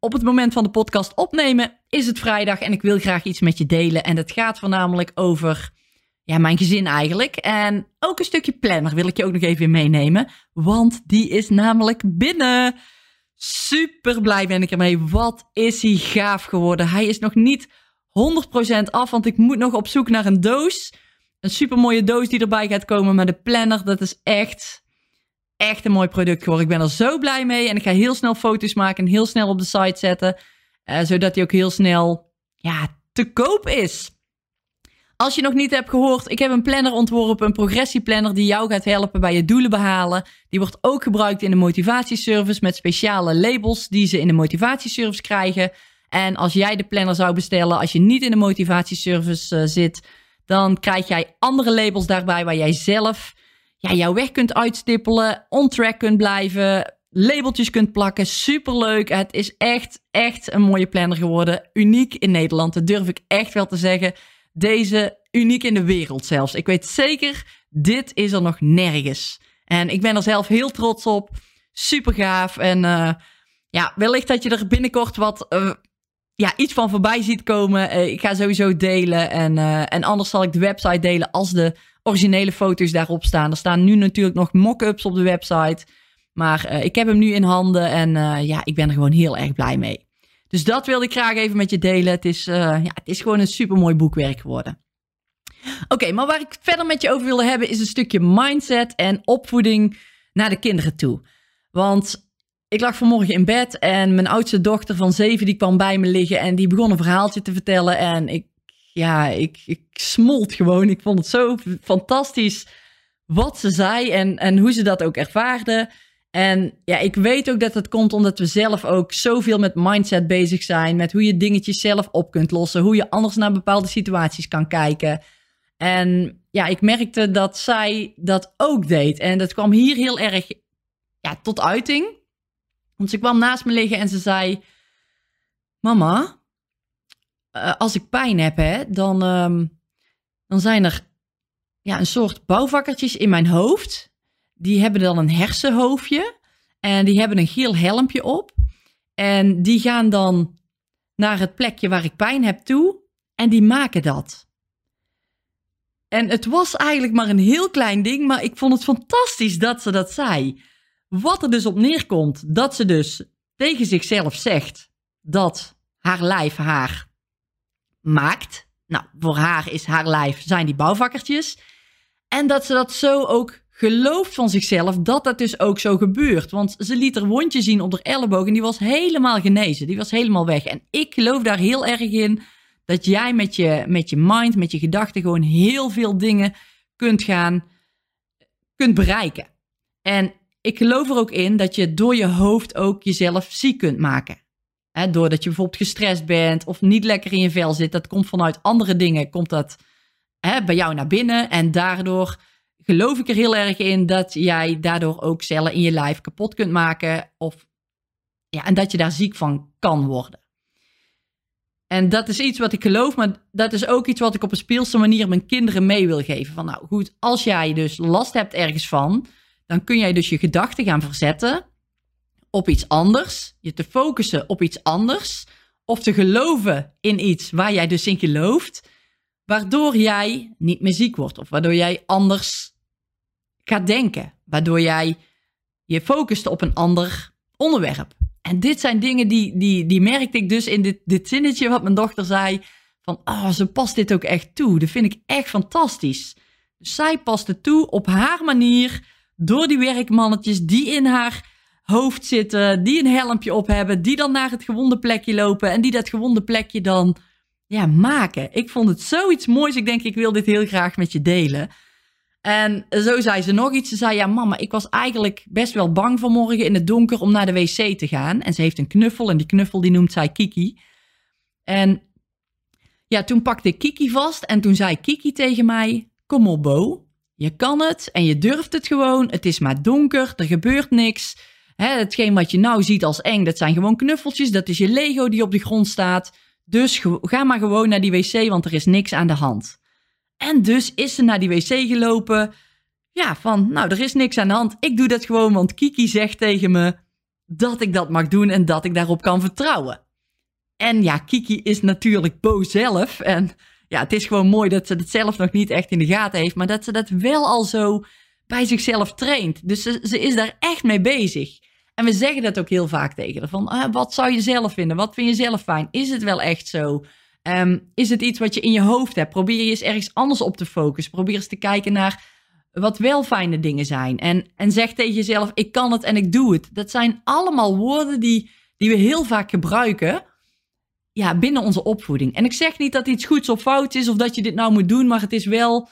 op het moment van de podcast opnemen is het vrijdag en ik wil graag iets met je delen. En het gaat voornamelijk over ja, mijn gezin eigenlijk. En ook een stukje planner wil ik je ook nog even meenemen, want die is namelijk binnen. Super blij ben ik ermee. Wat is hij gaaf geworden. Hij is nog niet 100% af, want ik moet nog op zoek naar een doos. Een super mooie doos die erbij gaat komen. Maar de planner, dat is echt echt een mooi product geworden. Ik ben er zo blij mee. En ik ga heel snel foto's maken en heel snel op de site zetten. Uh, zodat hij ook heel snel ja, te koop is. Als je nog niet hebt gehoord, ik heb een planner ontworpen, een progressieplanner die jou gaat helpen bij je doelen behalen. Die wordt ook gebruikt in de motivatieservice met speciale labels die ze in de motivatieservice krijgen. En als jij de planner zou bestellen, als je niet in de motivatieservice uh, zit, dan krijg jij andere labels daarbij waar jij zelf ja, jouw weg kunt uitstippelen, on track kunt blijven, labeltjes kunt plakken. Superleuk. Het is echt, echt een mooie planner geworden. Uniek in Nederland, dat durf ik echt wel te zeggen. Deze uniek in de wereld zelfs. Ik weet zeker, dit is er nog nergens. En ik ben er zelf heel trots op. Super gaaf. En uh, ja, wellicht dat je er binnenkort wat uh, ja, iets van voorbij ziet komen. Uh, ik ga sowieso delen. En, en anders zal ik de website delen als de originele foto's daarop staan. Er staan nu natuurlijk nog mock-ups op de website. Maar uh, ik heb hem nu in handen en ja, ik ben er gewoon heel erg blij mee. Dus dat wilde ik graag even met je delen. Het is, ja, het is gewoon een super mooi boekwerk geworden. Oké, maar waar ik verder met je over wilde hebben is een stukje mindset en opvoeding naar de kinderen toe. Want ik lag vanmorgen in bed en mijn oudste dochter van zeven die kwam bij me liggen en die begon een verhaaltje te vertellen. En ik ja, ik, ik smolt gewoon. Ik vond het zo fantastisch wat ze zei en, en hoe ze dat ook ervaarde. En ja, ik weet ook dat het komt omdat we zelf ook zoveel met mindset bezig zijn. Met hoe je dingetjes zelf op kunt lossen. Hoe je anders naar bepaalde situaties kan kijken. En ja, ik merkte dat zij dat ook deed. En dat kwam hier heel erg ja, tot uiting. Want ze kwam naast me liggen en ze zei: Mama, uh, als ik pijn heb, hè, dan, um, dan zijn er ja, een soort bouwvakkertjes in mijn hoofd. Die hebben dan een hersenhoofdje en die hebben een geel helmpje op. En die gaan dan naar het plekje waar ik pijn heb toe en die maken dat. En het was eigenlijk maar een heel klein ding, maar ik vond het fantastisch dat ze dat zei. Wat er dus op neerkomt, dat ze dus tegen zichzelf zegt dat haar lijf haar maakt. Nou, voor haar is haar lijf, zijn die bouwvakkertjes. En dat ze dat zo ook gelooft van zichzelf, dat dat dus ook zo gebeurt. Want ze liet er wondje zien op haar elleboog en die was helemaal genezen. Die was helemaal weg. En ik geloof daar heel erg in dat jij met je, met je mind, met je gedachten gewoon heel veel dingen kunt gaan, kunt bereiken. En ik geloof er ook in dat je door je hoofd ook jezelf ziek kunt maken doordat je bijvoorbeeld gestrest bent of niet lekker in je vel zit, dat komt vanuit andere dingen, komt dat bij jou naar binnen. En daardoor geloof ik er heel erg in dat jij daardoor ook cellen in je lijf kapot kunt maken. Of, ja, en dat je daar ziek van kan worden. En dat is iets wat ik geloof, maar dat is ook iets wat ik op een speelse manier mijn kinderen mee wil geven. Van nou goed, als jij dus last hebt ergens van, dan kun jij dus je gedachten gaan verzetten op iets anders, je te focussen op iets anders, of te geloven in iets waar jij dus in gelooft, waardoor jij niet meer ziek wordt, of waardoor jij anders gaat denken, waardoor jij je focust op een ander onderwerp. En dit zijn dingen die, die, die merkte ik dus in dit, dit zinnetje wat mijn dochter zei. Van, oh, ze past dit ook echt toe. Dat vind ik echt fantastisch. Zij past het toe op haar manier, door die werkmannetjes die in haar hoofd zitten, die een helmpje op hebben, die dan naar het gewonde plekje lopen en die dat gewonde plekje dan ja, maken. Ik vond het zoiets moois. Ik denk, ik wil dit heel graag met je delen. En zo zei ze nog iets. Ze zei, ja mama, ik was eigenlijk best wel bang vanmorgen in het donker om naar de wc te gaan. En ze heeft een knuffel en die knuffel die noemt zij Kiki. En ja, toen pakte ik Kiki vast en toen zei Kiki tegen mij, kom op Bo, je kan het en je durft het gewoon. Het is maar donker, er gebeurt niks. Hè, hetgeen wat je nou ziet als eng, dat zijn gewoon knuffeltjes. Dat is je Lego die op de grond staat. Dus ga maar gewoon naar die wc, want er is niks aan de hand. En dus is ze naar die wc gelopen. Ja, van, nou, er is niks aan de hand. Ik doe dat gewoon, want Kiki zegt tegen me dat ik dat mag doen en dat ik daarop kan vertrouwen. En ja, Kiki is natuurlijk boos zelf. En ja, het is gewoon mooi dat ze het zelf nog niet echt in de gaten heeft, maar dat ze dat wel al zo bij zichzelf traint. Dus ze, ze is daar echt mee bezig. En we zeggen dat ook heel vaak tegen haar. Van, ah, wat zou je zelf vinden? Wat vind je zelf fijn? Is het wel echt zo? Ehm, is het iets wat je in je hoofd hebt? Probeer je eens ergens anders op te focussen. Probeer eens te kijken naar wat wel fijne dingen zijn. En, en zeg tegen jezelf, ik kan het en ik doe het. Dat zijn allemaal woorden die, die we heel vaak gebruiken ja, binnen onze opvoeding. En ik zeg niet dat iets goeds of fout is of dat je dit nou moet doen, maar het is wel,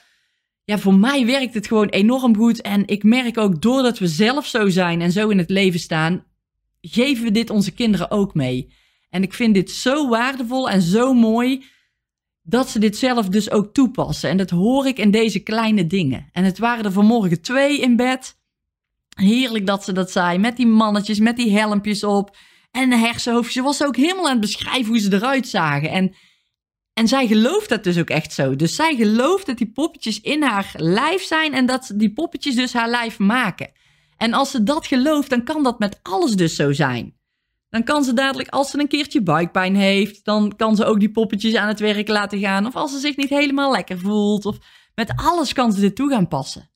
ja, voor mij werkt het gewoon enorm goed. En ik merk ook doordat we zelf zo zijn en zo in het leven staan, geven we dit onze kinderen ook mee. En ik vind dit zo waardevol en zo mooi dat ze dit zelf dus ook toepassen. En dat hoor ik in deze kleine dingen. En het waren er vanmorgen twee in bed. Heerlijk dat ze dat zei. Met die mannetjes, met die helmpjes op. En de hersenhoofdjes. Ze was ook helemaal aan het beschrijven hoe ze eruit zagen. En, en zij gelooft dat dus ook echt zo. Dus zij gelooft dat die poppetjes in haar lijf zijn. En dat die poppetjes dus haar lijf maken. En als ze dat gelooft, dan kan dat met alles dus zo zijn. Dan kan ze dadelijk, als ze een keertje buikpijn heeft, dan kan ze ook die poppetjes aan het werk laten gaan. Of als ze zich niet helemaal lekker voelt. Of met alles kan ze dit toe gaan passen.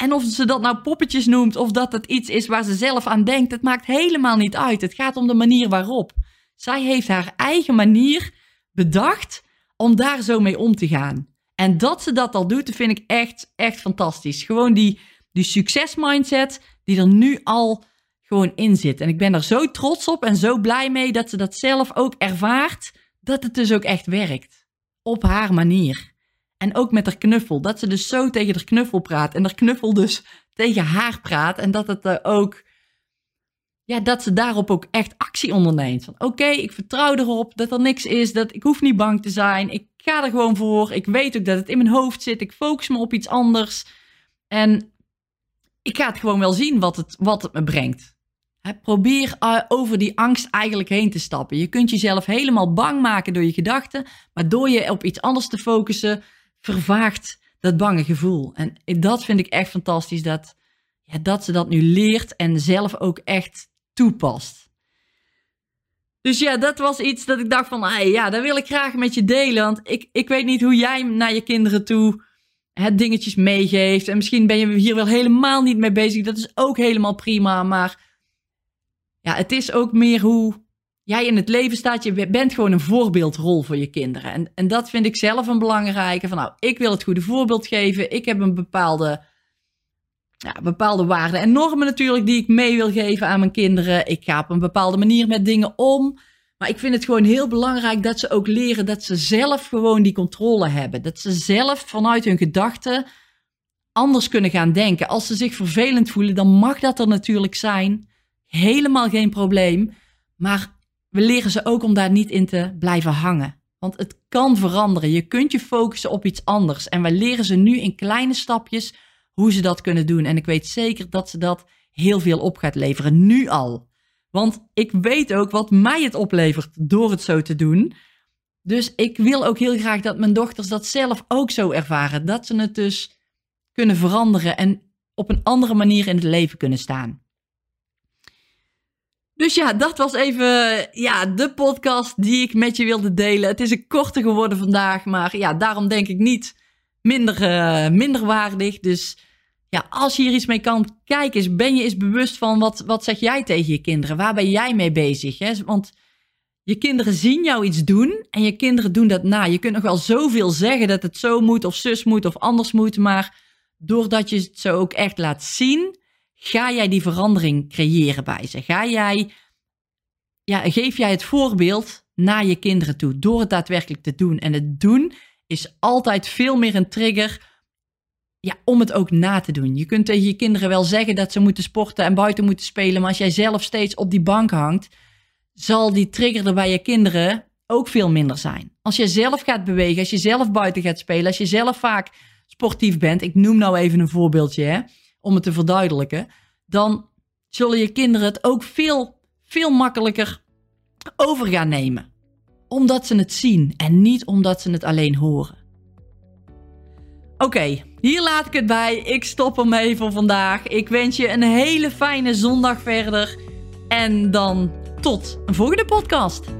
En of ze dat nou poppetjes noemt of dat het iets is waar ze zelf aan denkt, het maakt helemaal niet uit. Het gaat om de manier waarop. Zij heeft haar eigen manier bedacht om daar zo mee om te gaan. En dat ze dat al doet, dat vind ik echt, echt fantastisch. Gewoon die, die succesmindset die er nu al gewoon in zit. En ik ben er zo trots op en zo blij mee dat ze dat zelf ook ervaart, dat het dus ook echt werkt. Op haar manier. En ook met haar knuffel. Dat ze dus zo tegen haar knuffel praat. En haar knuffel dus tegen haar praat. En dat het er ook. Ja, dat ze daarop ook echt actie onderneemt. Van oké, ik vertrouw erop dat er niks is. Dat ik hoef niet bang te zijn. Ik ga er gewoon voor. Ik weet ook dat het in mijn hoofd zit. Ik focus me op iets anders. En ik ga het gewoon wel zien wat het, wat het me brengt. probeer uh, over die angst eigenlijk heen te stappen. Je kunt jezelf helemaal bang maken door je gedachten. Maar door je op iets anders te focussen vervaagt dat bange gevoel. En dat vind ik echt fantastisch dat, ja, dat ze dat nu leert en zelf ook echt toepast. Dus ja, dat was iets dat ik dacht van, hey, ja, dat wil ik graag met je delen. Want ik, ik weet niet hoe jij naar je kinderen toe het dingetjes meegeeft. En misschien ben je hier wel helemaal niet mee bezig. Dat is ook helemaal prima. Maar ja, het is ook meer hoe jij in het leven staat, je bent gewoon een voorbeeldrol voor je kinderen. En, en dat vind ik zelf een belangrijke. Van nou, ik wil het goede voorbeeld geven. Ik heb een bepaalde, ja, bepaalde waarden en normen natuurlijk die ik mee wil geven aan mijn kinderen. Ik ga op een bepaalde manier met dingen om. Maar ik vind het gewoon heel belangrijk dat ze ook leren dat ze zelf gewoon die controle hebben. Dat ze zelf vanuit hun gedachten anders kunnen gaan denken. Als ze zich vervelend voelen, dan mag dat er natuurlijk zijn. Helemaal geen probleem. Maar we leren ze ook om daar niet in te blijven hangen. Want het kan veranderen. Je kunt je focussen op iets anders. En we leren ze nu in kleine stapjes hoe ze dat kunnen doen. En ik weet zeker dat ze dat heel veel op gaat leveren. Nu al. Want ik weet ook wat mij het oplevert door het zo te doen. Dus ik wil ook heel graag dat mijn dochters dat zelf ook zo ervaren. Dat ze het dus kunnen veranderen en op een andere manier in het leven kunnen staan. Dus ja, dat was even ja, de podcast die ik met je wilde delen. Het is een korte geworden vandaag, maar ja, daarom denk ik niet minder, uh, minder waardig. Dus ja, als je hier iets mee kan, kijk eens, ben je eens bewust van wat, wat zeg jij tegen je kinderen? Waar ben jij mee bezig? Hè? Want je kinderen zien jou iets doen en je kinderen doen dat na. Je kunt nog wel zoveel zeggen dat het zo moet of zus moet of anders moet, maar doordat je het zo ook echt laat zien, Ga jij die verandering creëren bij ze? Ga jij, ja, geef jij het voorbeeld naar je kinderen toe door het daadwerkelijk te doen? En het doen is altijd veel meer een trigger ja, om het ook na te doen. Je kunt tegen je kinderen wel zeggen dat ze moeten sporten en buiten moeten spelen. Maar als jij zelf steeds op die bank hangt, zal die trigger er bij je kinderen ook veel minder zijn. Als je zelf gaat bewegen, als je zelf buiten gaat spelen, als je zelf vaak sportief bent. Ik noem nou even een voorbeeldje hè, om het te verduidelijken. Dan zullen je kinderen het ook veel, veel makkelijker over gaan nemen. Omdat ze het zien en niet omdat ze het alleen horen. Oké, hier laat ik het bij. Ik stop ermee voor vandaag. Ik wens je een hele fijne zondag verder. En dan tot een volgende podcast.